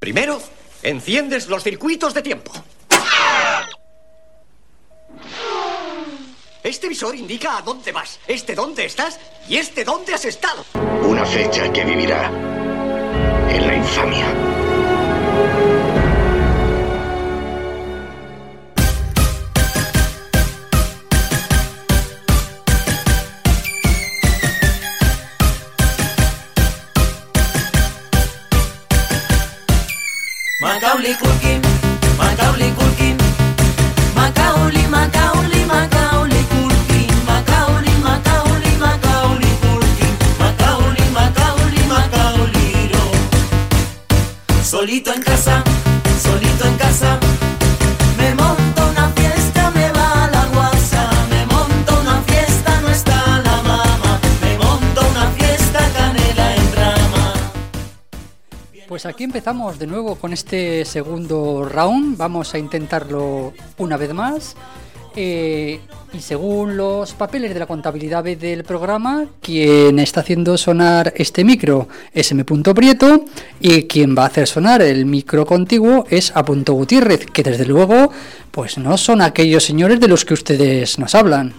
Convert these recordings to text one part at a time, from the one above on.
Primero, enciendes los circuitos de tiempo. Este visor indica a dónde vas, este dónde estás y este dónde has estado. Una fecha que vivirá en la infamia. Macaulay Culkin, Pues aquí empezamos de nuevo con este segundo round. Vamos a intentarlo una vez más. Eh, y según los papeles de la contabilidad B del programa, quien está haciendo sonar este micro es M. Prieto y quien va a hacer sonar el micro contiguo es A. Gutiérrez, que desde luego pues no son aquellos señores de los que ustedes nos hablan.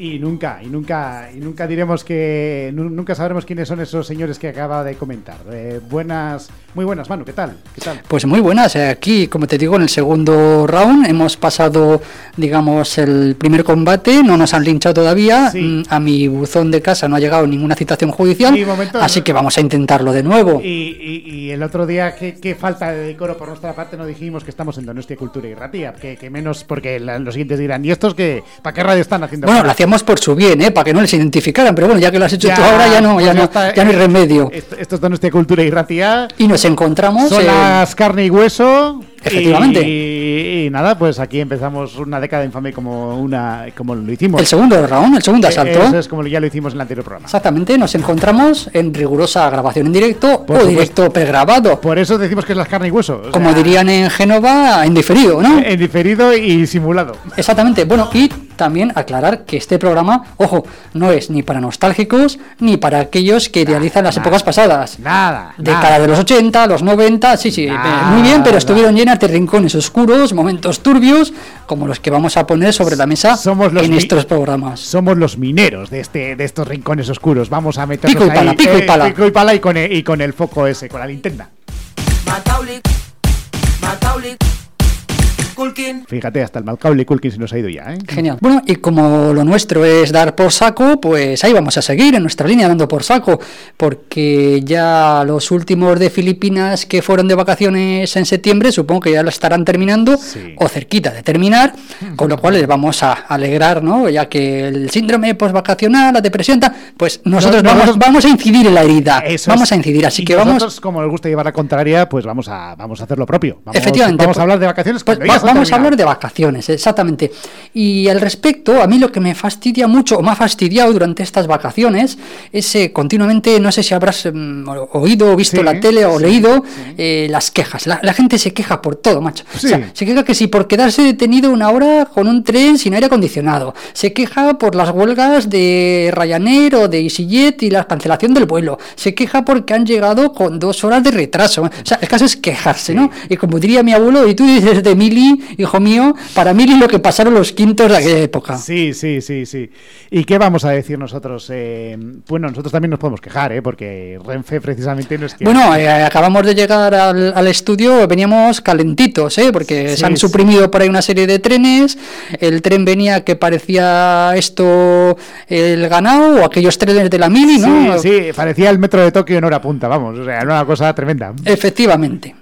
Y nunca, y nunca, y nunca diremos que nu- nunca sabremos quiénes son esos señores que acaba de comentar. Eh, buenas, muy buenas, Manu, ¿qué tal? ¿Qué tal? Pues muy buenas, eh, aquí como te digo en el segundo round hemos pasado digamos el primer combate, no nos han linchado todavía, Sí. Mm, a mi buzón de casa no ha llegado ninguna citación judicial, Sí, momento, así que vamos a intentarlo de nuevo. Y, y- y el otro día, qué, falta de decoro por nuestra parte, no dijimos que estamos en Donostia Cultura y Ratía, que, que menos, porque la- los siguientes dirán, ¿y estos que ¿Para qué radio están haciendo? Bueno, lo hacíamos por su bien, ¿eh? para que no les identificaran, pero bueno, ya que lo has hecho Ya, tú ahora ya no, pues ya no, está. ya no hay remedio. Esto, esto es Donostia Cultura y Ratía. Y nos encontramos Son en- las carne y hueso. Efectivamente. Y, y nada, pues aquí empezamos una década infame como una como lo hicimos. el segundo round, el segundo asalto. Eso es como ya lo hicimos en el anterior programa. Exactamente, nos encontramos en rigurosa grabación en directo Por o supuesto. directo pregrabado. Por eso decimos que es las carne y hueso. o Como sea, dirían en Génova, en diferido, ¿no? En diferido y simulado. Exactamente. Bueno, y también aclarar que este programa, ojo, no es ni para nostálgicos ni para aquellos que idealizan las nada, épocas pasadas. Nada. Década nada. de los 80, los 90, sí, sí, eh, Nada. muy bien, pero estuvieron llenas de rincones oscuros, momentos turbios, como los que vamos a poner sobre la mesa Somos los en estos programas. Somos los mineros de este de estos rincones oscuros. Vamos a meternos Pico y pala, ahí, pico y eh, pala. pico y pala y con el, y con el foco ese, con la linterna. Culkin. Fíjate, hasta el Macaulay Culkin se nos ha ido ya, ¿eh? Genial. Bueno, y como lo nuestro es dar por saco, pues ahí vamos a seguir en nuestra línea dando por saco, porque ya los últimos de Filipinas que fueron de vacaciones en septiembre, supongo que ya lo estarán terminando Sí. o cerquita de terminar, con lo cual les vamos a alegrar, ¿no? Ya que el síndrome postvacacional, la depresión, pues nosotros No, vamos, nosotros- vamos a incidir en la herida, Eso vamos es. a incidir, así Y que vamos nosotros, como nos gusta llevar la contraria, pues vamos a, vamos a hacer lo propio. Vamos, Efectivamente. Vamos a pues- hablar de vacaciones pues va- vamos a hablar de vacaciones, exactamente. Y al respecto, a mí lo que me fastidia mucho, o me ha fastidiado durante estas vacaciones, es eh, continuamente, no sé si habrás mm, oído o visto Sí, la tele o sí, leído eh, las quejas. La, la gente se queja por todo, macho. O Sí. sea, se queja que si por quedarse detenido una hora con un tren sin aire acondicionado. Se queja por las huelgas de Ryanair o de EasyJet y la cancelación del vuelo. Se queja porque han llegado con dos horas de retraso. O sea, el caso es quejarse, ¿no? Y como diría mi abuelo, y tú dices de Mili, hijo mío, para Mili lo que pasaron los quintos de aquella época. Sí, sí, sí, sí. ¿Y qué vamos a decir nosotros? Eh, bueno, nosotros también nos podemos quejar, ¿eh? Porque Renfe precisamente no es que... Bueno, eh, acabamos de llegar al, al estudio, veníamos calentitos, ¿eh? porque Sí, se han sí. suprimido por ahí una serie de trenes, el tren venía que parecía esto el ganado o aquellos trenes de la mili, ¿no? Sí, sí, parecía el metro de Tokio en hora punta, vamos. O sea, era una cosa tremenda. Efectivamente.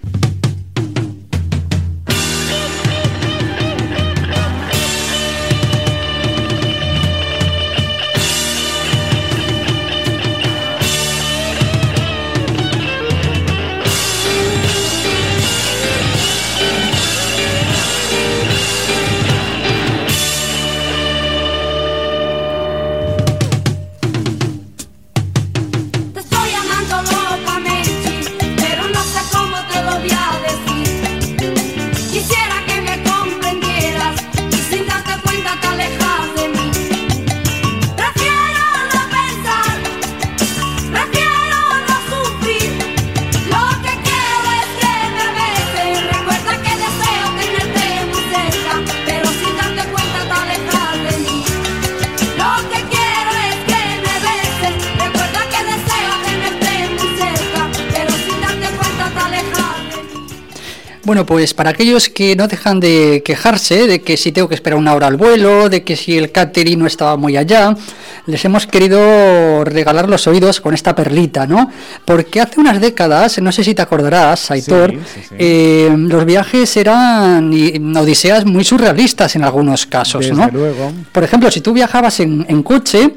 Bueno, pues para aquellos que no dejan de quejarse de que si tengo que esperar una hora al vuelo, de que si el catering no estaba muy allá, les hemos querido regalar los oídos con esta perlita, ¿no? Porque hace unas décadas, no sé si te acordarás, Aitor, Sí, sí, sí. eh, los viajes eran odiseas muy surrealistas en algunos casos, Desde ¿no? luego. Por ejemplo, si tú viajabas en, en coche,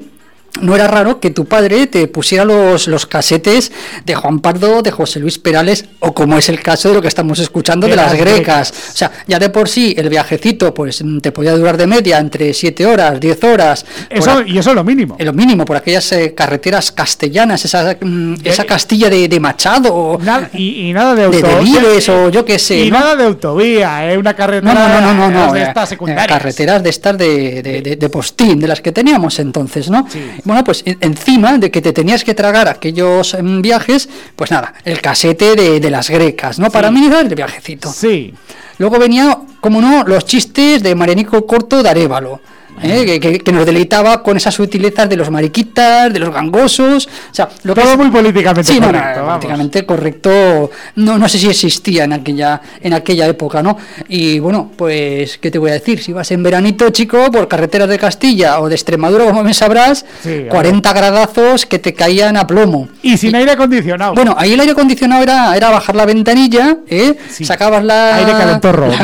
no era raro que tu padre te pusiera los, los casetes de Juan Pardo, de José Luis Perales, o como es el caso de lo que estamos escuchando de, De las las grecas. grecas. O sea, ya de por sí el viajecito pues te podía durar de media entre 7 horas, 10 horas. Eso, y eso es lo mínimo. en lo mínimo, por aquellas eh, carreteras castellanas, esa, mm, De- esa Castilla de, de Machado, y, y nada de de autovía. Delibes, o yo qué sé. Y ¿no? nada de autovía, ¿eh? Una carretera No, no, no, no, no, no, de eh, estas eh, secundarias. carreteras de estas de, de, de- de postín, de las que teníamos entonces, ¿no? Sí. Bueno, pues en- encima de que te tenías que tragar aquellos em, viajes, pues nada, el casete de, de las grecas, ¿no? Para minimizar el viajecito. Sí. Luego venía, como no, los chistes de Marenico Corto de Arevalo. ¿Eh? Que, que- que nos deleitaba con esas sutilezas de los mariquitas, de los gangosos, o sea, lo que Todo es- muy políticamente Sí, no, no, correcto, vamos. políticamente correcto, no, no sé si existía en aquella, en aquella época, ¿no? Y bueno, pues, ¿qué te voy a decir? Si vas en veranito, chico, por carreteras de Castilla o de Extremadura, como me sabrás, Sí, a 40 gradazos que te caían a plomo. Y sin aire acondicionado. Bueno, ahí el aire acondicionado era, era bajar la ventanilla, ¿eh? Sí. sacabas la, Aire la,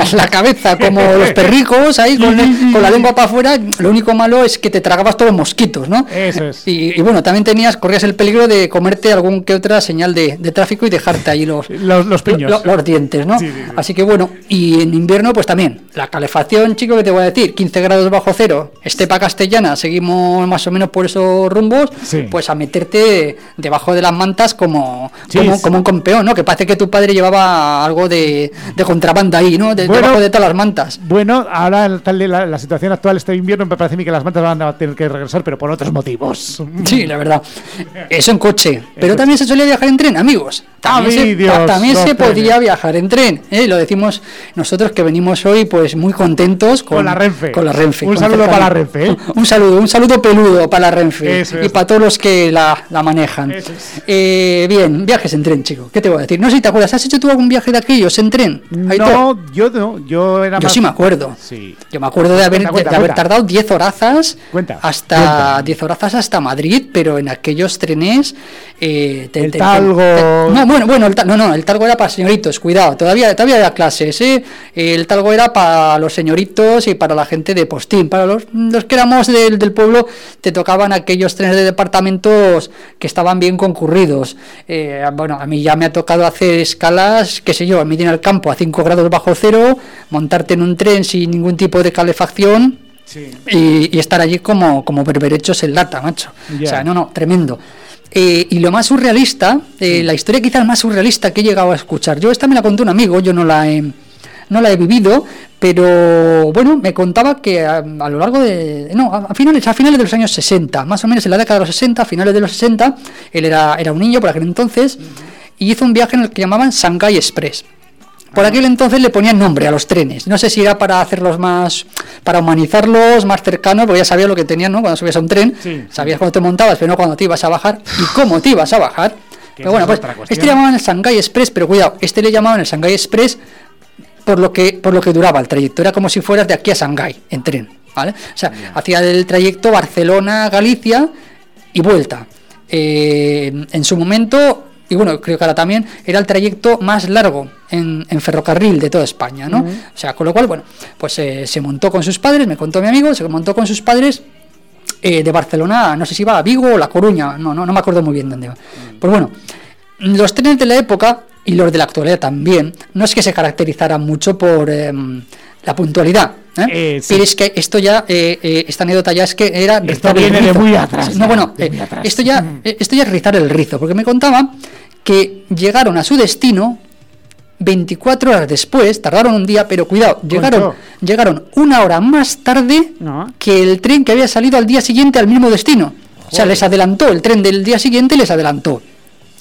la cabeza como los perricos, ahí con, con la lengua para afuera. Lo único malo es que te tragabas todos los mosquitos, ¿no? Eso es. Y, y bueno, también tenías, corrías el peligro de comerte algún que otra señal de, de tráfico y dejarte ahí los, Los, los piños. lo- los dientes, ¿no? Sí, sí, sí. Así que bueno, y en invierno pues también, la calefacción, chico, que te voy a decir, 15 grados bajo cero, estepa castellana, seguimos más o menos por esos rumbos, pues a meterte debajo de las mantas como, como, como un campeón, ¿no? Que parece que tu padre llevaba algo de, de contrabanda ahí, ¿no? De, Bueno. debajo de todas las mantas. Bueno, ahora tal la, la situación actual este invierno me parece a mí que las mantas van a tener que regresar, pero por otros motivos. Sí, la verdad. Eso en coche. Pero también se solía viajar en tren, amigos. También, se, Dios, ta- también se podía viajar en tren. ¿eh? Lo decimos nosotros que venimos hoy pues muy contentos con, Con la Renfe. Con la Renfe. Un saludo para la Renfe, ¿eh? Un saludo, un saludo peludo para la Renfe. Eso y para todos los que la, la manejan. Es. Eh, bien, viajes en tren, chico. ¿Qué te voy a decir? No sé si te acuerdas. ¿Has hecho tú algún viaje de aquellos en tren? No, yo no, yo era Yo más... sí me acuerdo. Sí. Yo me acuerdo de haber, Cuenta, cuenta, de haber tardado 10 horazas Cuenta, hasta cuenta. 10 horazas hasta Madrid, pero en aquellos trenes te- El te- talgo. te- no, bueno, bueno, el no, no, el talgo era para señoritos, cuidado, todavía todavía había clases, ¿eh? El talgo era para los señoritos y para la gente de postín, para los, los que éramos del, del pueblo te tocaban aquellos trenes de departamentos que estaban bien concurridos. Eh, bueno, a mí ya me ha tocado hacer escalas, qué sé yo, a mí en el campo a 5 grados bajo cero, montarte en un tren sin ningún tipo de calefacción Sí. y, y estar allí como, como berberechos en lata, macho. Ya. O sea, no, no, tremendo. Eh, y lo más surrealista, eh, la historia quizás más surrealista que he llegado a escuchar, yo esta me la contó un amigo, yo no la he, no la he vivido, pero bueno, me contaba que a, a lo largo de... No, a, a finales, a finales de los años 60, más o menos en la década de los 60, a finales de los 60, él era, era un niño por aquel entonces, y hizo un viaje en el que llamaban Shanghai Express. Por aquel entonces le ponían nombre a los trenes. No sé si era para hacerlos más, para humanizarlos más cercanos, porque ya sabías lo que tenían, ¿no? Cuando subías a un tren, Sí. sabías cuándo te montabas, pero no cuando te ibas a bajar y cómo te ibas a bajar. Pero bueno, es pues este le llamaban el Shanghai Express, pero cuidado, este le llamaban el Shanghai Express por lo que por lo que duraba el trayecto. Era como si fueras de aquí a Shanghái en tren, ¿vale? O sea, hacía el trayecto Barcelona-Galicia y vuelta. Eh, en su momento, y bueno, creo que ahora también, era el trayecto más largo en, en ferrocarril de toda España, ¿no? O sea, con lo cual, bueno, pues eh, se montó con sus padres, me contó mi amigo, se montó con sus padres eh, de Barcelona, no sé si iba a Vigo o La Coruña, no, no, no me acuerdo muy bien dónde iba. Pues bueno, los trenes de la época y los de la actualidad también, no es que se caracterizaran mucho por em, la puntualidad. ¿Eh? Eh, sí. Pero es que esto ya, eh, eh, esta anécdota ya es que era Esto viene de muy atrás, No, bueno, atrás. esto ya, eh, esto ya es rizar el rizo, porque me contaba que llegaron a su destino 24 horas después, tardaron un día, pero cuidado, llegaron, Concho. llegaron una hora más tarde No. que el tren que había salido al día siguiente al mismo destino. O sea, les adelantó, el tren del día siguiente les adelantó.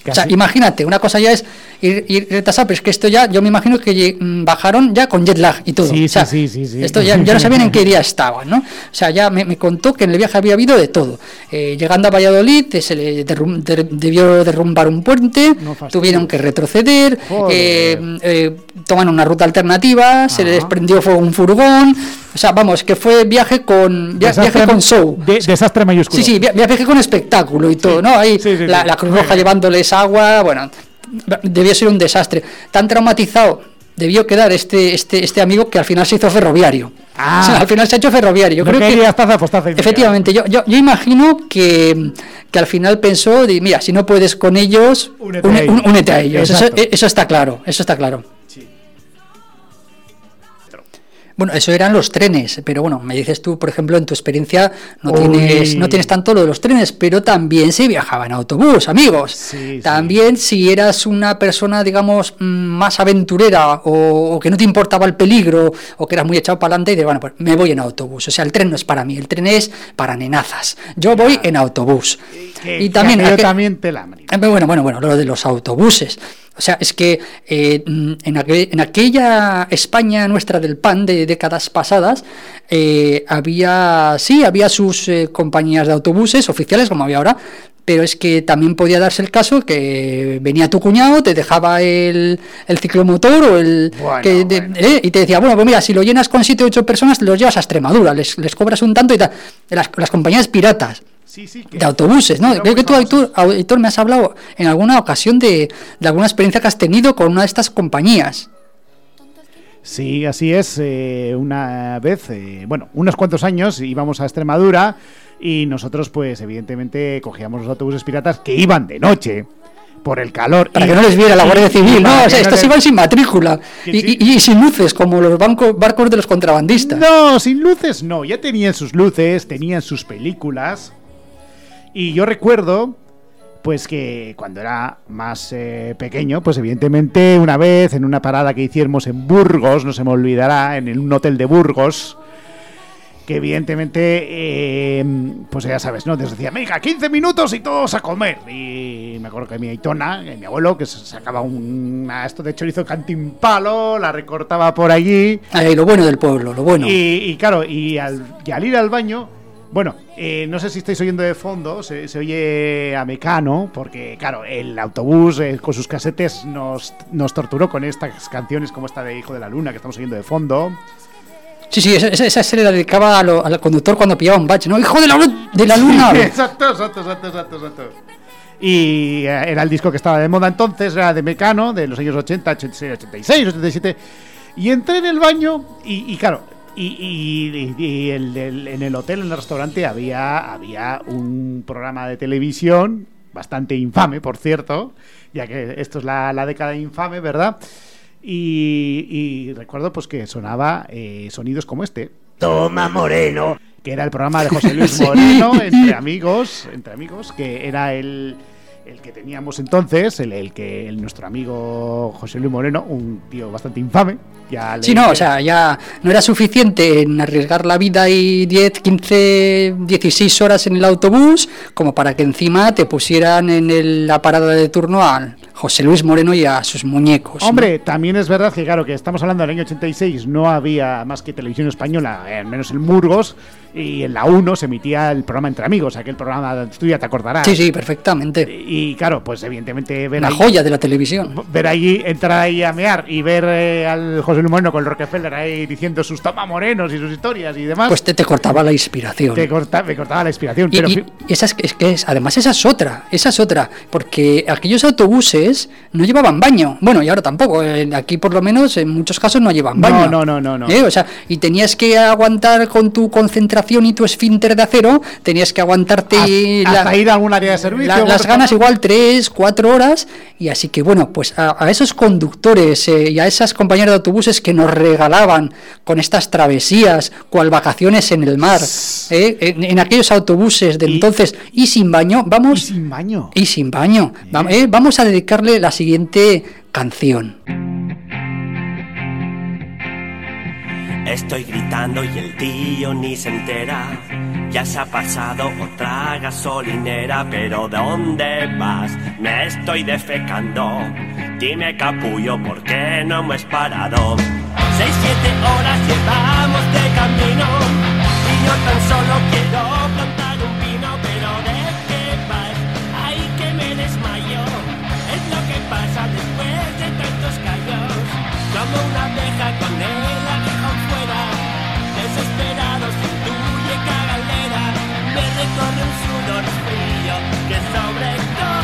O sea, imagínate, una cosa ya es ir, ir retrasado, pero es que esto ya, yo me imagino que mm, bajaron ya con jet lag y todo. Sí, O sea, sí, sí, sí, sí. Esto ya, ya no sabían en qué día estaban, ¿no? O sea, ya me, me contó que en el viaje había habido de todo. Eh, llegando a Valladolid eh, se le derrum- der- debió derrumbar un puente, No tuvieron que retroceder, eh, eh, toman una ruta alternativa, se Ajá. les prendió fuego un furgón. O sea, vamos, que fue viaje con, via- viaje con show. de- desastre mayúsculo. Sí, sí, via- viaje con espectáculo y todo, ¿no? Ahí sí, sí, la, sí. la Cruz Roja llevándoles agua, bueno, debió ser un desastre. Tan traumatizado debió quedar este, este, este amigo que al final se hizo ferroviario. Ah. O sea, al final se ha hecho ferroviario. Yo creo que, querías taza, pues taza efectivamente, yo, yo, yo imagino que, que al final pensó, de, mira, si no puedes con ellos, Únete une- a ellos. un- únete a ellos. Eso, eso está claro, eso está claro. Bueno, eso eran los trenes, pero bueno, me dices tú, por ejemplo, en tu experiencia no Uy. tienes, no tienes tanto lo de los trenes, pero también se viajaba en autobús, amigos. Sí, sí. también si eras una persona, digamos, mm, más aventurera o, o que no te importaba el peligro o que eras muy echado para adelante y de, bueno, pues me voy en autobús. O sea, el tren no es para mí, el tren es para nenazas. Yo voy en autobús. Que- y que también... aquel- también te la eh, Bueno, bueno, bueno, lo de los autobuses. O sea, es que eh, mm, en, aquel- en aquella España nuestra del pan de décadas pasadas, eh, había, sí, había sus eh, compañías de autobuses oficiales, como había ahora, pero es que también podía darse el caso que venía tu cuñado, te dejaba el, el ciclomotor o el... Bueno, que de- bueno. eh, y te decía, bueno, pues mira, si lo llenas con 7 o 8 personas, los llevas a Extremadura, les, les cobras un tanto y tal. Las, las compañías piratas Sí, sí. que- de autobuses, ¿no? Creo que tú, auditor, me has hablado en alguna ocasión de, de alguna experiencia que has tenido con una de estas compañías. Sí, así es. eh, una vez, eh, bueno, unos cuantos años íbamos a Extremadura y nosotros, pues, evidentemente, cogíamos los autobuses piratas que iban de noche por el calor. Para y- que no les viera la Guardia Civil, ¿no? O sea, estos iban sin matrícula Que y, sí. y- y sin luces, como los bancos, barcos de los contrabandistas. No, sin luces no. Ya tenían sus luces, tenían sus películas. Y yo recuerdo, pues que cuando era más eh, pequeño, pues evidentemente una vez en una parada que hicimos en Burgos, no se me olvidará, en un hotel de Burgos, que evidentemente, eh, pues ya sabes, ¿no? Nos decía, venga, 15 minutos y todos a comer. Y me acuerdo que mi aitona, que mi abuelo, que sacaba un, esto de chorizo cantimpalo, la recortaba por allí. Ay, lo bueno del pueblo, lo bueno. Y, y claro, y al, y al ir al baño, bueno, eh, no sé si estáis oyendo de fondo, se, se oye a Mecano, porque claro, el autobús eh, con sus casetes nos, nos torturó con estas canciones como esta de Hijo de la Luna que estamos oyendo de fondo. Sí, sí, esa, esa- esa se le dedicaba a lo- al conductor cuando pillaba un bache, ¿no? ¡Hijo de la, de la luna! Sí, exacto, exacto, exacto, exacto, exacto. Y eh, era el disco que estaba de moda entonces, era de Mecano, de los años 80, 86, 86, 87. Y entré en el baño y, y claro, y, y- y- y el- el- en el hotel, en el restaurante, había, había un programa de televisión bastante infame, por cierto, ya que esto es la, la década infame, ¿verdad? Y, recuerdo pues que sonaba eh, sonidos como este. Toma, Moreno. que era el programa de José Luis Sí. Moreno, entre amigos, entre amigos, que era el, el que teníamos entonces, el, el que el, nuestro amigo José Luis Moreno, un tío bastante infame. Ya le- Sí, no, o sea, ya no era suficiente en arriesgar la vida y 10, 15, 16 horas en el autobús como para que encima te pusieran en el- la parada de turno a José Luis Moreno y a sus muñecos. ¿no? Hombre, también es verdad que, claro, que estamos hablando del año 86, no había más que televisión española, eh, al menos en Burgos, y en la 1 se emitía el programa Entre Amigos, aquel programa, tú ya te acordarás. Sí, sí, perfectamente. Y claro, pues evidentemente ver ahí- joya de la televisión. ver allí, entrar ahí a mear y ver eh, al José Luis Moreno con el Rockefeller ahí diciendo sus toma morenos y sus historias y demás, Pues te, te cortaba la inspiración. te corta- me cortaba la inspiración. Y, pero y- fi- y esa es, es que es, además esa es otra, esa es otra, porque aquellos autobuses no llevaban baño, bueno y ahora tampoco, eh, aquí por lo menos en muchos casos no llevan No, baño. no, no, no, no. Eh, O sea, y tenías que aguantar con tu concentración y tu esfínter de acero, tenías que aguantarte la- hasta ir a algún área de servicio. la- las ganas igual tres, cuatro horas y así que bueno, pues a, a esos conductores eh, y a esas compañías de autobuses que nos regalaban con estas travesías, cual vacaciones en el mar, eh, en, en aquellos autobuses de Y- entonces y sin baño, Y vamos sin baño. y sin baño, Va- eh, vamos a dedicarle la siguiente canción. Estoy gritando y el tío ni se entera. Ya se ha pasado otra gasolinera, pero ¿dónde vas? Me estoy defecando. Dime capullo, ¿por qué no me has parado? Seis, siete horas llevamos de camino y yo tan solo quiero plantar un pino, pero ¿de qué vas? Ay, que me desmayo. Es lo que pasa después de tantos callos. Como una abeja con el me recorre un sudor frío que sobrecoge mi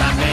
peligrosamente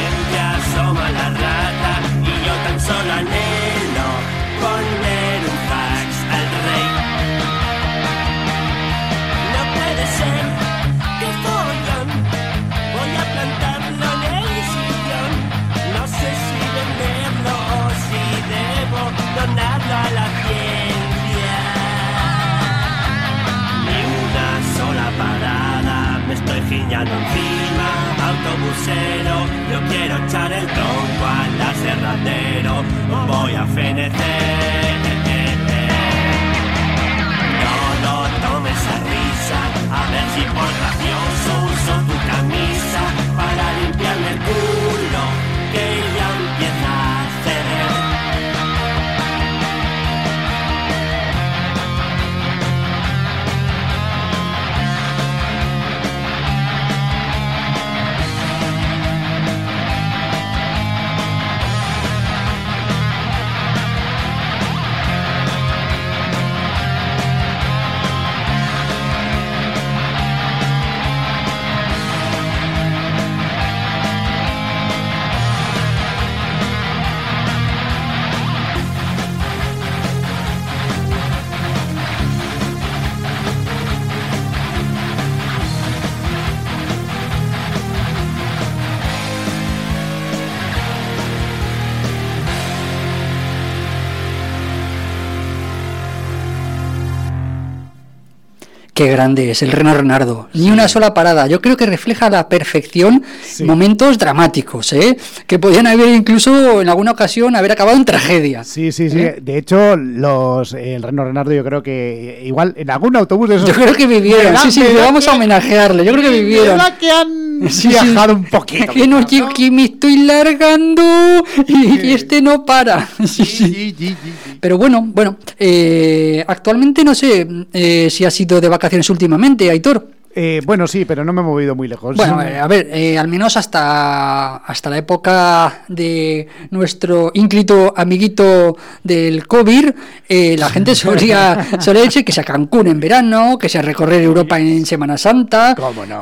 Qué grande es el Reno Renardo. Ni una sola parada. Yo creo que refleja a la perfección Sí. momentos dramáticos, ¿eh? Que podían haber incluso en alguna ocasión haber acabado en tragedia. Sí, sí, sí. ¿Eh? De hecho, los el Reno Renardo yo creo que igual en algún autobús de esos... Yo creo que vivieron. Sí, sí, ¿Verdad vamos a homenajearle. Yo creo que vivieron. ¿Verdad que han Sí, sí. viajado un poquito? Que, no, que me estoy largando y, y este no para. Pero bueno, bueno, eh, actualmente no sé eh, si has ido de vacaciones últimamente, Aitor. Eh, bueno, sí, pero no me he movido muy lejos. Bueno, eh, a ver, eh, al menos hasta, hasta la época de nuestro ínclito amiguito del COVID, la gente solía, solía decir que sea Cancún en verano, que sea recorrer Europa en Semana Santa. ¿Cómo no?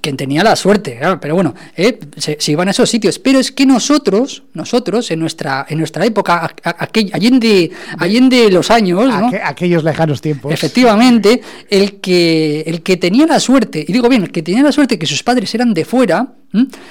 Quien tenía la suerte, claro, pero bueno, eh, se, se iban a esos sitios. Pero es que nosotros, nosotros, en nuestra, en nuestra época, allende, allende los años, ¿no? Aque- aquellos lejanos tiempos. Efectivamente, el que, el que tenía la suerte, y digo bien, el que tenía la suerte que sus padres eran de fuera,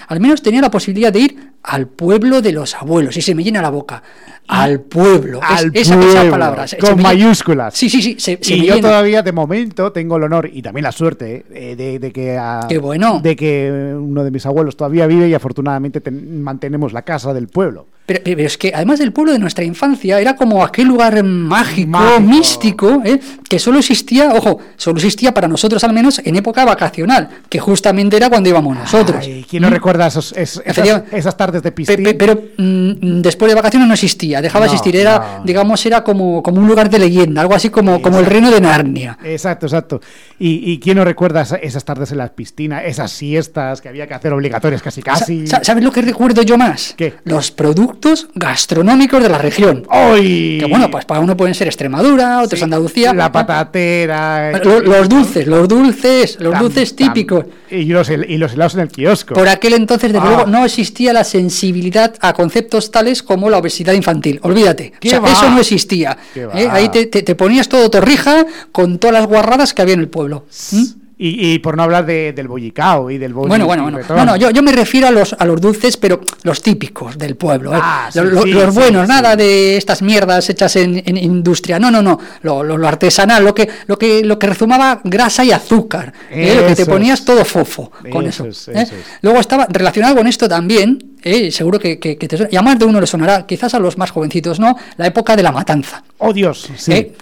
al menos tenía la posibilidad de ir al pueblo de los abuelos, y se me llena la boca. Al pueblo. Es- Al pueblo, esa palabra. se- se con llena- mayúsculas. Sí, sí, sí. Se, y yo llena. todavía de momento tengo el honor y también la suerte eh, de, de que a- Qué bueno. de que uno de mis abuelos todavía vive y afortunadamente ten- mantenemos la casa del pueblo. Pero, pero es que además del pueblo de nuestra infancia era como aquel lugar mágico, Mágico. místico, ¿eh? que solo existía, ojo, solo existía para nosotros al menos en época vacacional, que justamente era cuando íbamos nosotros. Ay, ¿Quién no ¿Mm? recuerda esos- es- esas, tardes de piscina? pe- pero mm, después de vacaciones no existía, dejaba No, de existir, era, no. digamos, era como, como un lugar de leyenda, algo así como, como el reino de Narnia. Exacto, exacto. ¿Y, y quién no recuerda esa- esas tardes en las piscinas, esas siestas que había que hacer obligatorias casi casi? Sa- ¿Sabes lo que recuerdo yo más? ¿Qué? Los productos gastronómicos de la región. ¡Ay! Que bueno, pues para uno pueden ser Extremadura, otros Andalucía. La patatera. Lo- Los, dulces, los dulces, los Tam, dulces tam. típicos. Y los, hel- y los helados en el kiosco. Por aquel entonces, desde Ah. luego, no existía la sensibilidad a conceptos tales como la obesidad infantil. Olvídate. Eso no existía. ¿eh? Ahí te, te- te ponías todo torrija con todas las guarradas que había en el pueblo. ¿Mm? Y, y por no hablar de- del bollicao y del bolli Bueno, bueno, bueno. No, no, yo, yo me refiero a los, a los dulces, pero los típicos del pueblo. ¿eh? Ah, sí, sí, los sí, buenos, nada de estas mierdas hechas en, en industria. No, no, no. Lo, lo- lo artesanal, lo que, lo que, lo que rezumaba grasa y azúcar. ¿eh? Lo que te ponías todo fofo con Eso eso. es, ¿eh? eso es. Luego estaba relacionado con esto también, ¿eh? seguro que, que- que te suena, y a más de uno le sonará, quizás a los más jovencitos, ¿no? La época de la matanza. ¡Oh, Dios!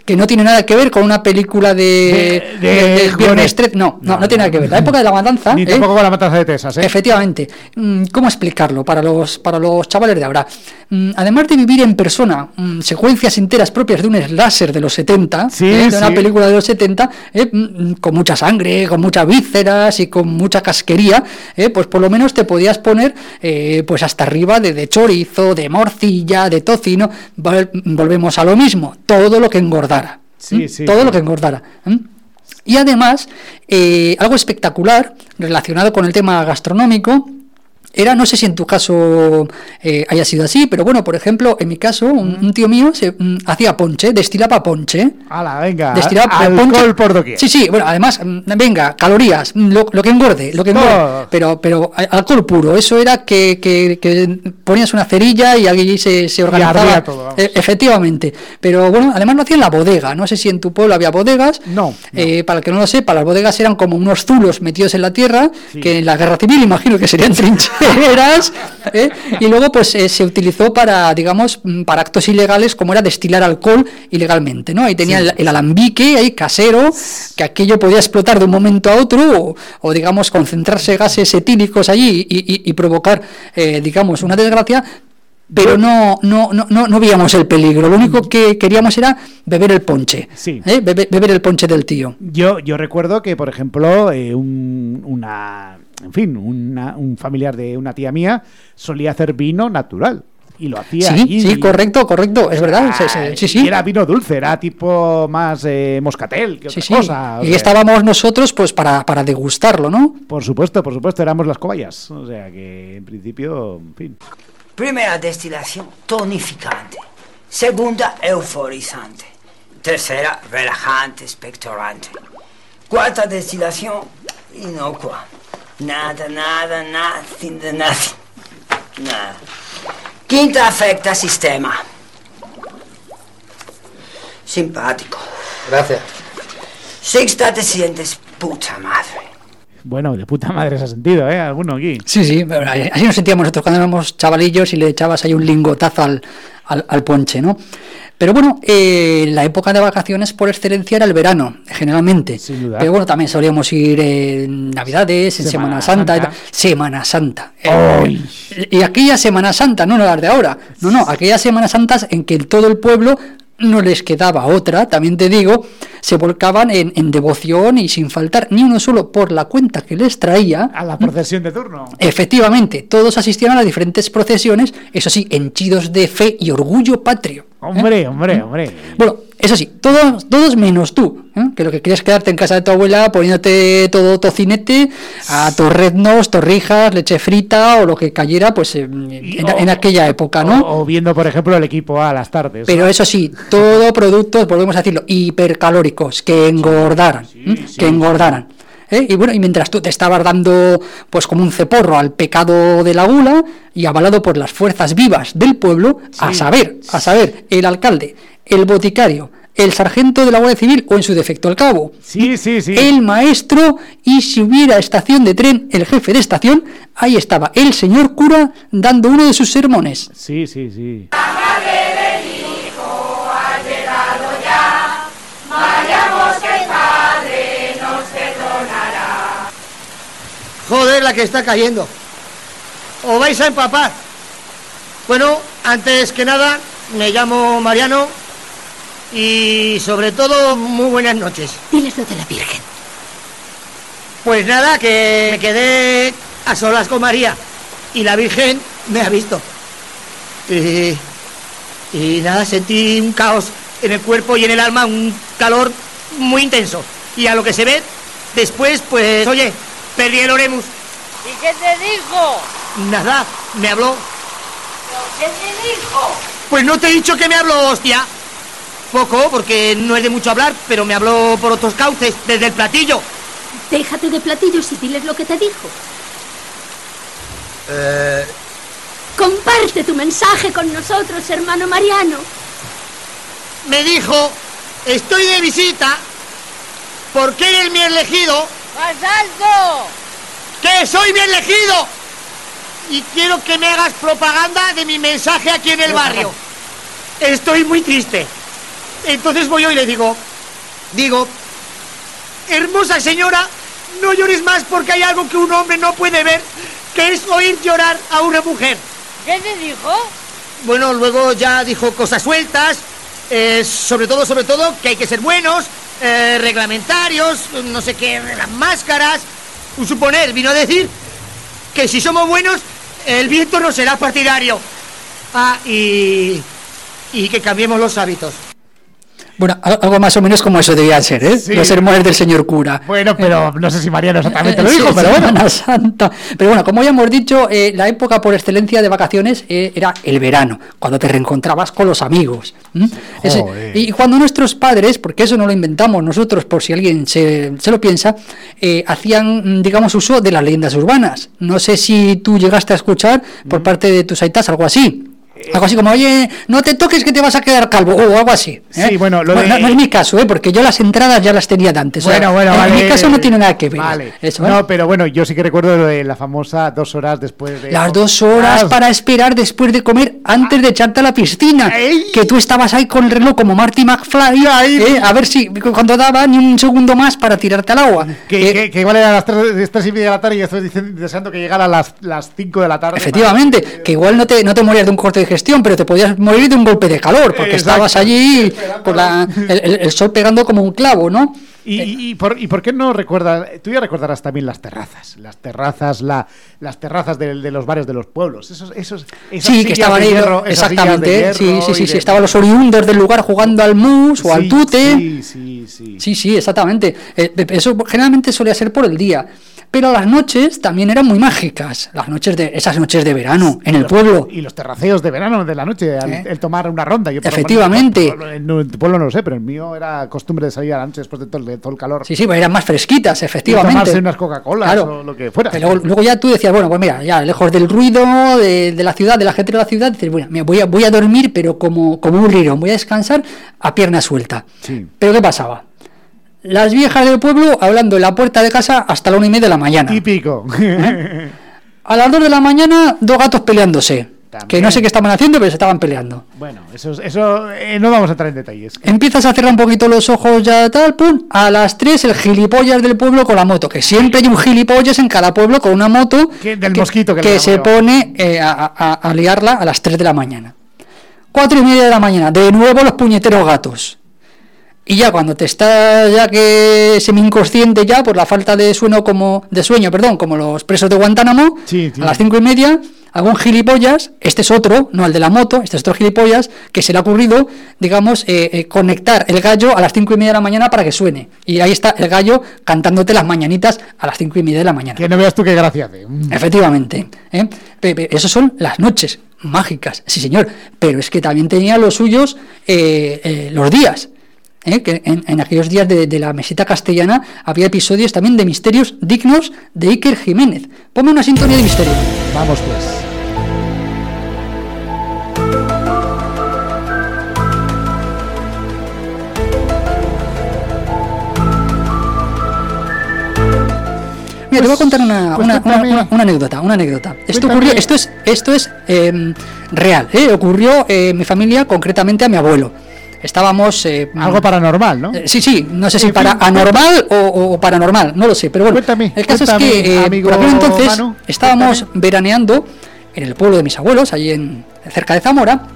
Que no tiene nada que ver con una película de, De- de del Viernes Juanes. 13. No, no, no, tiene nada que ver. La época de la matanza. Ni tampoco con la matanza de Texas, ¿eh? Efectivamente. Mm, ¿Cómo explicarlo para los, para los chavales de ahora? Mm, Además de vivir en persona mm, secuencias enteras propias de un slasher de los 70, Sí, ¿eh? de una película de los 70, ¿eh? Con mucha sangre, con muchas vísceras y con mucha casquería, ¿eh? pues por lo menos te podías poner pues hasta arriba de, de chorizo, de morcilla, de tocino. Vol- volvemos a lo mismo, todo lo que engordara. Sí, todo lo que engordara. Y además, eh, algo espectacular relacionado con el tema gastronómico. Era, no sé si en tu caso eh, haya sido así, pero bueno, por ejemplo, en mi caso, un, un tío mío se, mm, hacía ponche, destilaba ponche. ¡Hala, venga! Destilaba alcohol ponche. por doquier. Sí, sí, bueno, además, mm, venga, calorías, mm, lo, lo que engorde, lo que engorde. Pero, pero a- alcohol puro, eso era que, que- que ponías una cerilla y allí se, se organizaba. ardía todo, vamos. Eh, efectivamente. Pero bueno, además lo hacía en la bodega. No sé si en tu pueblo había bodegas. No, no. Eh, para el que no lo sepa, las bodegas eran como unos zulos metidos en la tierra, que en la guerra civil imagino que serían trincheras. ¿eh? Y luego pues eh, se utilizó para, digamos, mm, para actos ilegales como era destilar alcohol ilegalmente, ¿no? Ahí tenía el, el alambique ahí casero, que aquello podía explotar de un momento a otro o, o, digamos, concentrarse gases etílicos allí y, y- y provocar, eh, digamos, una desgracia. Pero no, no, no, no, no veíamos el peligro. Lo único que queríamos era beber el ponche. Sí. ¿eh? Bebe- beber el ponche del tío. Yo, yo recuerdo que, por ejemplo, eh, un, una, en fin, una- un familiar de una tía mía solía hacer vino natural. Y lo hacía Sí, allí. sí, correcto, correcto, es verdad. Ah, sí, sí, sí, Y era vino dulce, era tipo más eh, moscatel que Sí, otra sí. cosa. Y sea, estábamos nosotros pues para, para degustarlo, ¿no? Por supuesto, por supuesto, éramos las cobayas. O sea que, en principio, en fin. Primera destilación, tonificante. Segunda, euforizante. Tercera, relajante, expectorante. Cuarta destilación, inocua. Nada, nada, nothing nothing. Nada. Quinta, afecta sistema. Simpático. Gracias. Sexta, te sientes puta madre. Bueno, de puta madre se ha sentido, ¿eh? Alguno aquí. Sí, sí, pero así nos sentíamos nosotros cuando éramos chavalillos y le echabas ahí un lingotazo al, al, al ponche, ¿no? Pero bueno, eh, la época de vacaciones por excelencia era el verano, generalmente. Sin duda. Pero bueno, también solíamos ir en Navidades, en Semana Semana, Santa. Santa. Semana Santa. Eh, ¡Ay! y aquella Semana Santa, no las de ahora. No, no, aquellas Semanas Santas en que todo el pueblo no les quedaba otra, también te digo, se volcaban en, en devoción y sin faltar ni uno solo por la cuenta que les traía. A la procesión de turno. Efectivamente, todos asistían a las diferentes procesiones, eso sí, henchidos de fe y orgullo patrio. ¿eh? Hombre, hombre, hombre. Bueno, eso sí, todos, todos menos tú, ¿eh? que lo que querías quedarte en casa de tu abuela poniéndote todo tocinete, a torreznos, torrijas, leche frita o lo que cayera, pues en, en- en aquella época, ¿no? O, o viendo, por ejemplo, el equipo A a las tardes. Pero eso sí, todo productos, volvemos a decirlo, hipercalóricos, que engordaran, ¿m? que engordaran. ¿eh? Y bueno, y mientras tú te estabas dando, pues como un ceporro al pecado de la gula y avalado por las fuerzas vivas del pueblo, a saber, a saber, el alcalde, el boticario, el sargento de la Guardia Civil o en su defecto el cabo. Sí, sí, sí. El maestro y si hubiera estación de tren, el jefe de estación, ahí estaba el señor cura dando uno de sus sermones. Sí, sí, sí. Joder, la que está cayendo. ¿O vais a empapar? Bueno, antes que nada, me llamo Mariano y sobre todo, muy buenas noches. Diles lo de la Virgen. Pues nada, que me quedé a solas con María y la Virgen me ha visto. Y, y nada, sentí un caos en el cuerpo y en el alma, un calor muy intenso. Y a lo que se ve, después, pues, oye, perdí el oremus. ¿Y qué te dijo? Nada, me habló. ¿Qué te dijo? Pues no te he dicho que me habló, hostia. Poco, porque no es de mucho hablar, pero me habló por otros cauces, desde el platillo. Déjate de platillos y diles lo que te dijo. Eh, Comparte tu mensaje con nosotros, hermano Mariano. me dijo, estoy de visita, porque eres mi elegido, ¡Más alto! que soy mi elegido. Y quiero que me hagas propaganda de mi mensaje aquí en el barrio. Estoy muy triste. Entonces voy yo y le digo, digo, hermosa señora, no llores más porque hay algo que un hombre no puede ver, que es oír llorar a una mujer. ¿Qué te dijo? Bueno, luego ya dijo cosas sueltas, eh, sobre todo, sobre todo, que hay que ser buenos, eh, reglamentarios, no sé qué, las máscaras. Un suponer, vino a decir que si somos buenos, el viento no será partidario. Ah, y. y que cambiemos los hábitos. Bueno, al- algo más o menos como eso debía ser, ¿eh? Sí. Los sermones del señor cura. Bueno, pero no sé si Mariano exactamente lo Sí, dijo, pero bueno. Semana Santa. Pero bueno, como ya hemos dicho, eh, la época por excelencia de vacaciones eh, era el verano, cuando te reencontrabas con los amigos. ¿m? Ese- Joder. y cuando nuestros padres, porque eso no lo inventamos nosotros, por si alguien se, se lo piensa, eh, hacían, mm, digamos, uso de las leyendas urbanas. No sé si tú llegaste a escuchar por Mm. parte de tus aitas algo así. Eh, Algo así como, oye, no te toques que te vas a quedar calvo, o algo así. ¿eh? Sí, bueno, lo de- no, no es mi caso, ¿eh? porque yo las entradas ya las tenía de antes. o sea, Bueno, bueno, en vale. mi caso no tiene nada que ver. Vale. Eso, ¿eh? no, pero bueno, yo sí que recuerdo lo de la famosa dos horas después de. Las dos horas Ah, para esperar después de comer antes de echarte a la piscina. Que tú estabas ahí con el reloj como Marty McFly. ¿eh? A ver si cuando daba ni un segundo más para tirarte al agua. Que, que, que igual eran las 3, y media de la tarde y estoy deseando que llegara a las, las 5 de la tarde. Efectivamente, que igual no te, no te morías de un corte de pero te podías morir de un golpe de calor, porque Exacto. estabas allí con la- el, el- sol pegando como un clavo, ¿no? Y, y- y por, ¿Y por qué no recuerdas? Tú ya recordarás también las terrazas. Las terrazas, la, las terrazas de, de los bares de los pueblos. Esos, esos, esas Sí, que estaban ahí, hierro, exactamente. Sí, sí, sí, sí, de- estaban los oriundos del lugar jugando al mus o al Sí, tute. Sí, sí, sí. Sí, sí, exactamente. Eh, eso generalmente solía ser por el día. Pero las noches también eran muy mágicas. Las noches de esas noches de verano en el Los- pueblo. Y los terraceos de verano de la noche, al- ¿Eh? el tomar una ronda. Yo menos- Efectivamente. En tu pueblo no lo sé, pero el mío era costumbre de salir a la noche después de todo, el- de todo el calor. Sí, sí, pues eran más fresquitas, y efectivamente. tomarse unas Coca-Colas Claro. o lo que fuera. Pero luego, luego ya tú decías, bueno, pues mira, ya lejos del ruido de, de la ciudad, de la gente de la ciudad, dices, bueno, mira, voy a, voy a dormir, pero como, como un rirón, voy a descansar a pierna suelta. Sí. Pero ¿qué pasaba? Las viejas del pueblo hablando en la puerta de casa hasta la una y media de la mañana. Típico. A las dos de la mañana, dos gatos peleándose. También. Que no sé qué estaban haciendo, pero se estaban peleando. bueno, eso, es- eso eh, no vamos a entrar en detalles. Empiezas a cerrar un poquito los ojos ya tal, pum, a las 3 el gilipollas del pueblo con la moto, que siempre hay un gilipollas en cada pueblo con una moto Que- del mosquito que llamo se pone eh, a, a- a liarla a las 3 de la mañana. 4 y media de la mañana, de nuevo los puñeteros gatos. Y ya cuando te estás ya que semi inconsciente ya por la falta de sueño como de sueño, perdón, como los presos de Guantánamo, Sí, a las cinco y media, algún gilipollas, este es otro, no el de la moto, este es otro gilipollas, que se le ha ocurrido, digamos, eh, eh, conectar el gallo a las cinco y media de la mañana para que suene. Y ahí está el gallo cantándote las mañanitas a las cinco y media de la mañana. Que no veas tú qué gracia hace. Mm. Efectivamente. ¿eh? Esas son las noches mágicas, sí señor. Pero es que también tenía los suyos eh, eh, los días. ¿eh? Que en, aquellos días de, la meseta castellana había episodios también de misterios dignos de Iker Jiménez. Ponme una sintonía de misterio. Vamos pues. Mira, te voy a contar una, pues, pues una, anécdota, una anécdota. Esto ocurrió, esto es, esto es em, real, ¿eh? ocurrió eh, en mi familia, concretamente a mi abuelo. Estábamos eh, Algo paranormal, ¿no? Eh, sí, sí, no sé si En para fin, anormal o, paranormal, no lo sé, pero bueno. Cuéntame, el caso cuéntame, es que eh, amigo por aquel entonces Manu, estábamos veraneando en el pueblo de mis abuelos, allí en cerca de Zamora.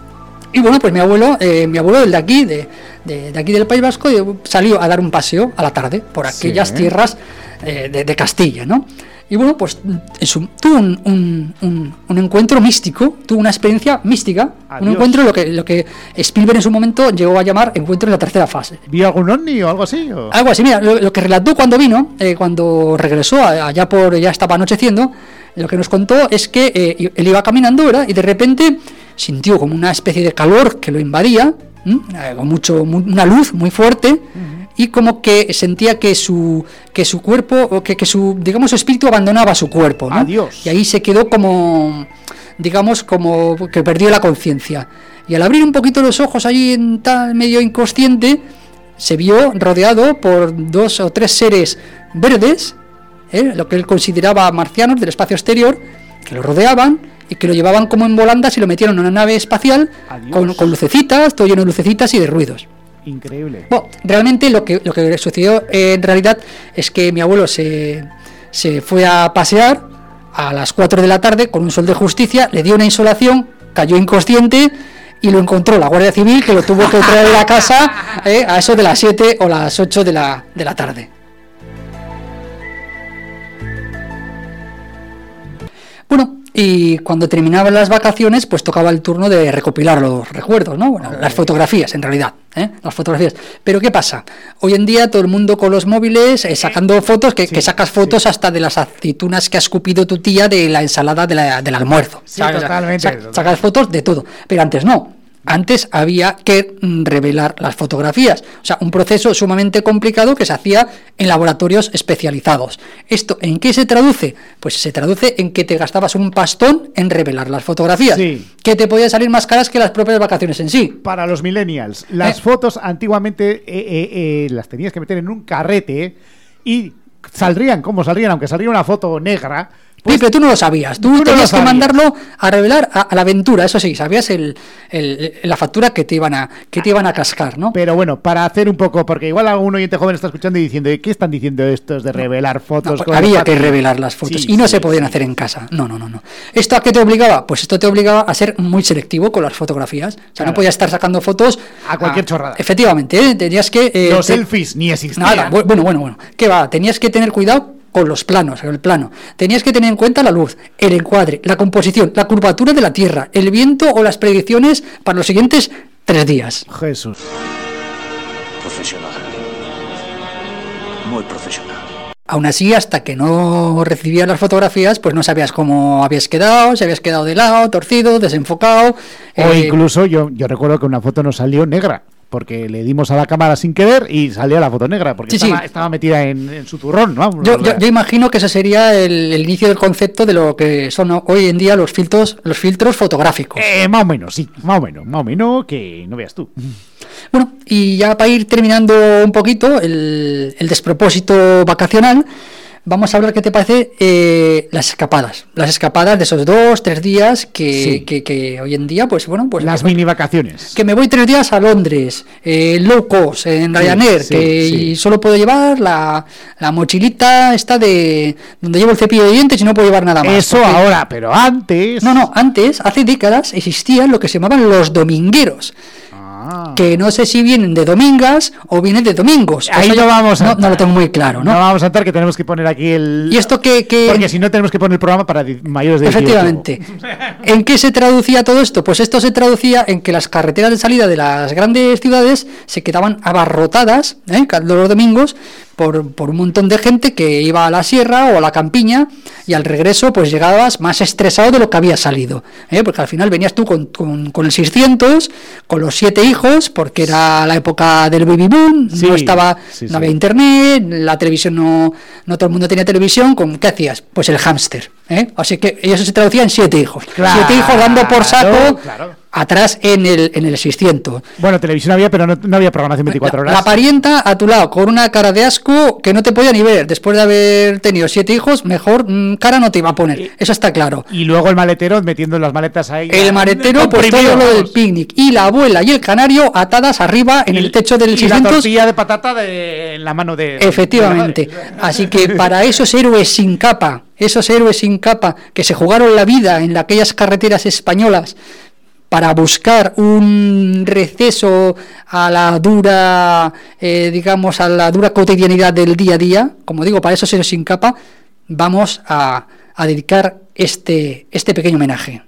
Y bueno, pues mi abuelo, eh, mi abuelo, el de aquí, de, de- de aquí del País Vasco, eh, salió a dar un paseo a la tarde por aquellas Sí. tierras eh, de, de Castilla, ¿no? Y bueno, pues en su- tuvo un, un- un- un encuentro místico, tuvo una experiencia mística, un Adiós. encuentro lo que, lo que Spielberg en su momento llegó a llamar encuentro en la tercera fase. ¿Vio algún ovni o algo así? o? Algo así, mira, lo, lo que relató cuando vino, eh, cuando regresó, allá por, ya estaba anocheciendo, lo que nos contó es que eh, él iba caminando, ¿verdad? Y de repente sintió como una especie de calor que lo invadía. Eh, con mucho, mu- una luz muy fuerte, y como que sentía que su, que su cuerpo, o que, que su, digamos, su espíritu abandonaba su cuerpo, ¿no? Adiós. Y ahí se quedó como, digamos, como que perdió la conciencia. Y al abrir un poquito los ojos allí en tal medio inconsciente, se vio rodeado por dos o tres seres verdes, ¿eh? lo que él consideraba marcianos del espacio exterior, que lo rodeaban y que lo llevaban como en volandas y lo metieron en una nave espacial con, con lucecitas, todo lleno de lucecitas y de ruidos. Increíble. Bueno, realmente lo que, lo que sucedió eh, en realidad es que mi abuelo se, se fue a pasear a las 4 de la tarde con un sol de justicia, le dio una insolación, cayó inconsciente y lo encontró la Guardia Civil que lo tuvo que traer a la casa eh, a eso de las 7 o las 8 de la, de la tarde. Y cuando terminaban las vacaciones, pues tocaba el turno de recopilar los recuerdos, ¿no? Bueno, las fotografías, en realidad, ¿eh? Las fotografías. Pero ¿qué pasa? Hoy en día todo el mundo con los móviles eh, sacando fotos, que, que sacas fotos hasta de las aceitunas que ha escupido tu tía de la ensalada de la- del almuerzo. Sí, totalmente. sacas fotos de todo. Pero antes no. Antes había que mm, revelar las fotografías. O sea, un proceso sumamente complicado que se hacía en laboratorios especializados. ¿Esto en qué se traduce? Pues se traduce en que te gastabas un pastón en revelar las fotografías. Sí. Que te podían salir más caras que las propias vacaciones en sí. Para los millennials, las Eh. fotos antiguamente eh, eh, las tenías que meter en un carrete y saldrían como saldrían, aunque saldría una foto negra. Sí, pero tú no lo sabías. Tú, Tú no lo tenías que mandarlo a revelar a, a la aventura. Eso sí, sabías el, el- la factura que te iban a que te iban a cascar, ¿no? Pero bueno, para hacer un poco, porque igual algún oyente joven está escuchando y diciendo, ¿qué están diciendo estos de revelar No, fotos? pues con había que pat-?" revelar las fotos Sí, y no sí, se podían sí. hacer en casa. No, no, no, no. ¿Esto a qué te obligaba? Pues esto te obligaba a ser muy selectivo con las fotografías. O sea, Claro. no podías estar sacando fotos A cualquier chorrada. Efectivamente, ¿eh? tenías que eh, Los te- selfies ni existían. Nada, bu- bueno, bueno, bueno. ¿Qué va? Tenías que tener cuidado con los planos, el plano. Tenías que tener en cuenta la luz, el encuadre, la composición, la curvatura de la Tierra, el viento o las predicciones para los siguientes tres días. Jesús. Profesional. Muy profesional. Aún así, hasta que no recibías las fotografías, pues no sabías cómo habías quedado, si habías quedado de lado, torcido, desenfocado. O eh, incluso yo, yo recuerdo que una foto nos salió negra. Porque le dimos a la cámara sin querer y salía la foto negra. Porque Sí, sí. estaba, estaba metida en, en su turrón. ¿no? Yo, yo- yo imagino que ese sería el, el inicio del concepto de lo que son hoy en día los filtros, los filtros fotográficos. Eh, más o menos, sí. Más o menos. Más o menos que no veas tú. Bueno, y ya para ir terminando un poquito el, el despropósito vacacional, vamos a hablar, ¿qué te parece? Eh, las escapadas. Las escapadas de esos dos, tres días que, Sí. que- que hoy en día, pues bueno, pues Las mini vacaciones. que me voy tres días a Londres, eh, low cost, en Ryanair, sí, que y solo puedo llevar la, la mochilita esta de donde llevo el cepillo de dientes y no puedo llevar nada más. Eso porque- ahora, pero antes. No, no, antes, hace décadas, existían lo que se llamaban los domingueros Ah. que no sé si vienen de domingas o vienen de domingos. Ahí no vamos no, no lo tengo muy claro, No ¿no? vamos a entrar que tenemos que poner aquí el. Y esto que, que- Porque si no tenemos que poner el programa para mayores de 18. efectivamente, ¿en qué se traducía todo esto? Pues esto se traducía en que las carreteras de salida de las grandes ciudades se quedaban abarrotadas, ¿eh? los domingos, por, por un montón de gente que iba a la sierra o a la campiña y al regreso pues llegabas más estresado de lo que había salido, ¿eh? porque al final venías tú con, con- con el 600, con los siete hijos, porque era la época del baby boom, Sí, no estaba, sí, no había internet, la televisión no, no todo el mundo tenía televisión, ¿con qué hacías? Pues el hámster, ¿eh? Así que eso se traducía en siete hijos, Claro, siete hijos dando por saco claro. Atrás en el, en el 600. Bueno, televisión había, pero no, no había programación 24 horas. La parienta a tu lado, con una cara de asco que no te podía ni ver. Después de haber tenido siete hijos, mejor mm, cara no te iba a poner. Eso está claro. Y luego el maletero metiendo las maletas ahí. El maletero, pues todo lo del picnic. Y la abuela y el canario atadas arriba en el techo del Y la 600. tortilla de patata de, en la mano de. Efectivamente. de la. Así que para esos héroes sin capa, esos héroes sin capa que se jugaron la vida en aquellas carreteras españolas para buscar un receso a la dura, eh, digamos, a la dura cotidianidad del día a día, como digo, para esos héroes sin capa, vamos a, a dedicar este, este pequeño homenaje.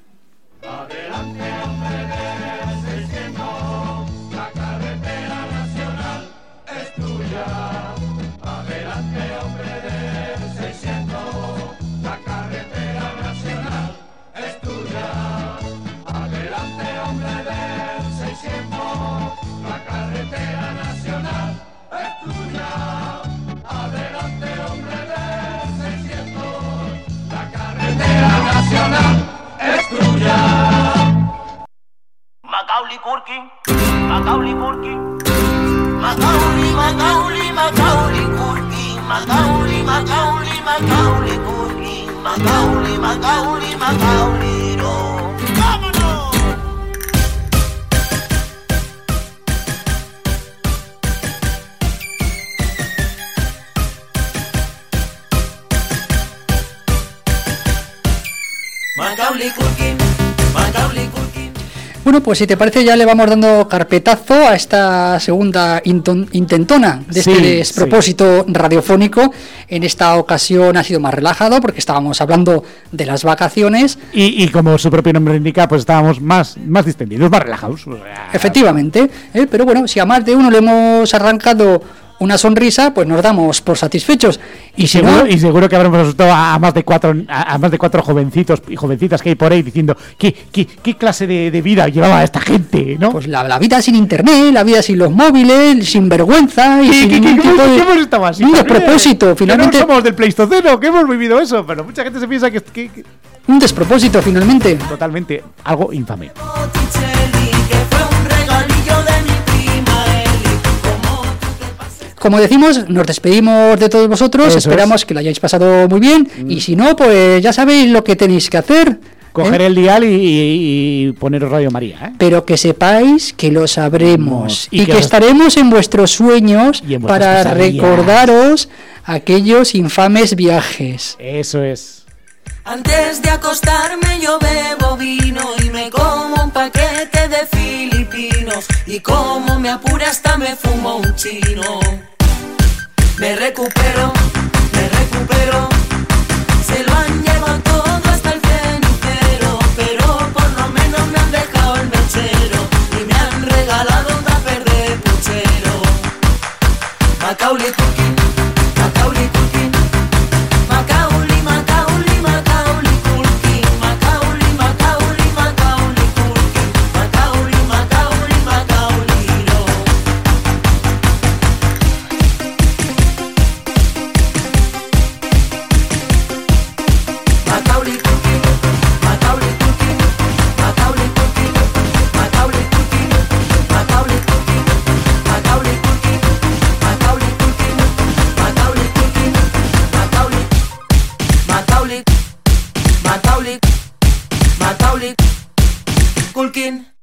Macauli Curqui, Macauli Curqui, Macauli, Macauli, Macauli Curqui, Macauli, Macauli, Macauli Curqui, Macauli, Macauli, Macauli, no. ¡Vámonos! Bueno, pues si te parece ya le vamos dando carpetazo a esta segunda intentona de este Sí, despropósito radiofónico. En esta ocasión ha sido más relajado porque estábamos hablando de las vacaciones. Y, y como su propio nombre indica, pues estábamos más, más distendidos, más relajados. Efectivamente, ¿eh? pero bueno, si a más de uno le hemos arrancado una sonrisa, pues nos damos por satisfechos. Y si seguro, no, y seguro que habremos asustado a, a más de cuatro a, a más de cuatro jovencitos y jovencitas que hay por ahí diciendo qué, qué, qué clase de, de vida llevaba esta gente, ¿no? pues la, la vida sin internet, la vida sin los móviles, sin vergüenza y ¿Qué- sin ningún tipo de- hemos estado así? un Que finalmente no somos del Pleistoceno, que hemos vivido eso, pero mucha gente se piensa que, que- que- un despropósito finalmente. totalmente algo infame. Como decimos, nos despedimos de todos vosotros, Eso esperamos es. que lo hayáis pasado muy bien y si no, pues ya sabéis lo que tenéis que hacer. Coger ¿eh? el dial y, y- y poneros Radio María, ¿eh? Pero que sepáis que lo sabremos Y y, que que, os- estaremos en vuestros sueños Y en vuestras para pesadillas. recordaros aquellos infames viajes. Eso es. Antes de acostarme yo bebo vino y me como un paquete de filipinos y como me apura hasta me fumo un chino. Me recupero, me recupero, se lo han llevado todo hasta el cenicero, pero por lo menos me han dejado el mechero y me han regalado un tupper de puchero. Macaulay looking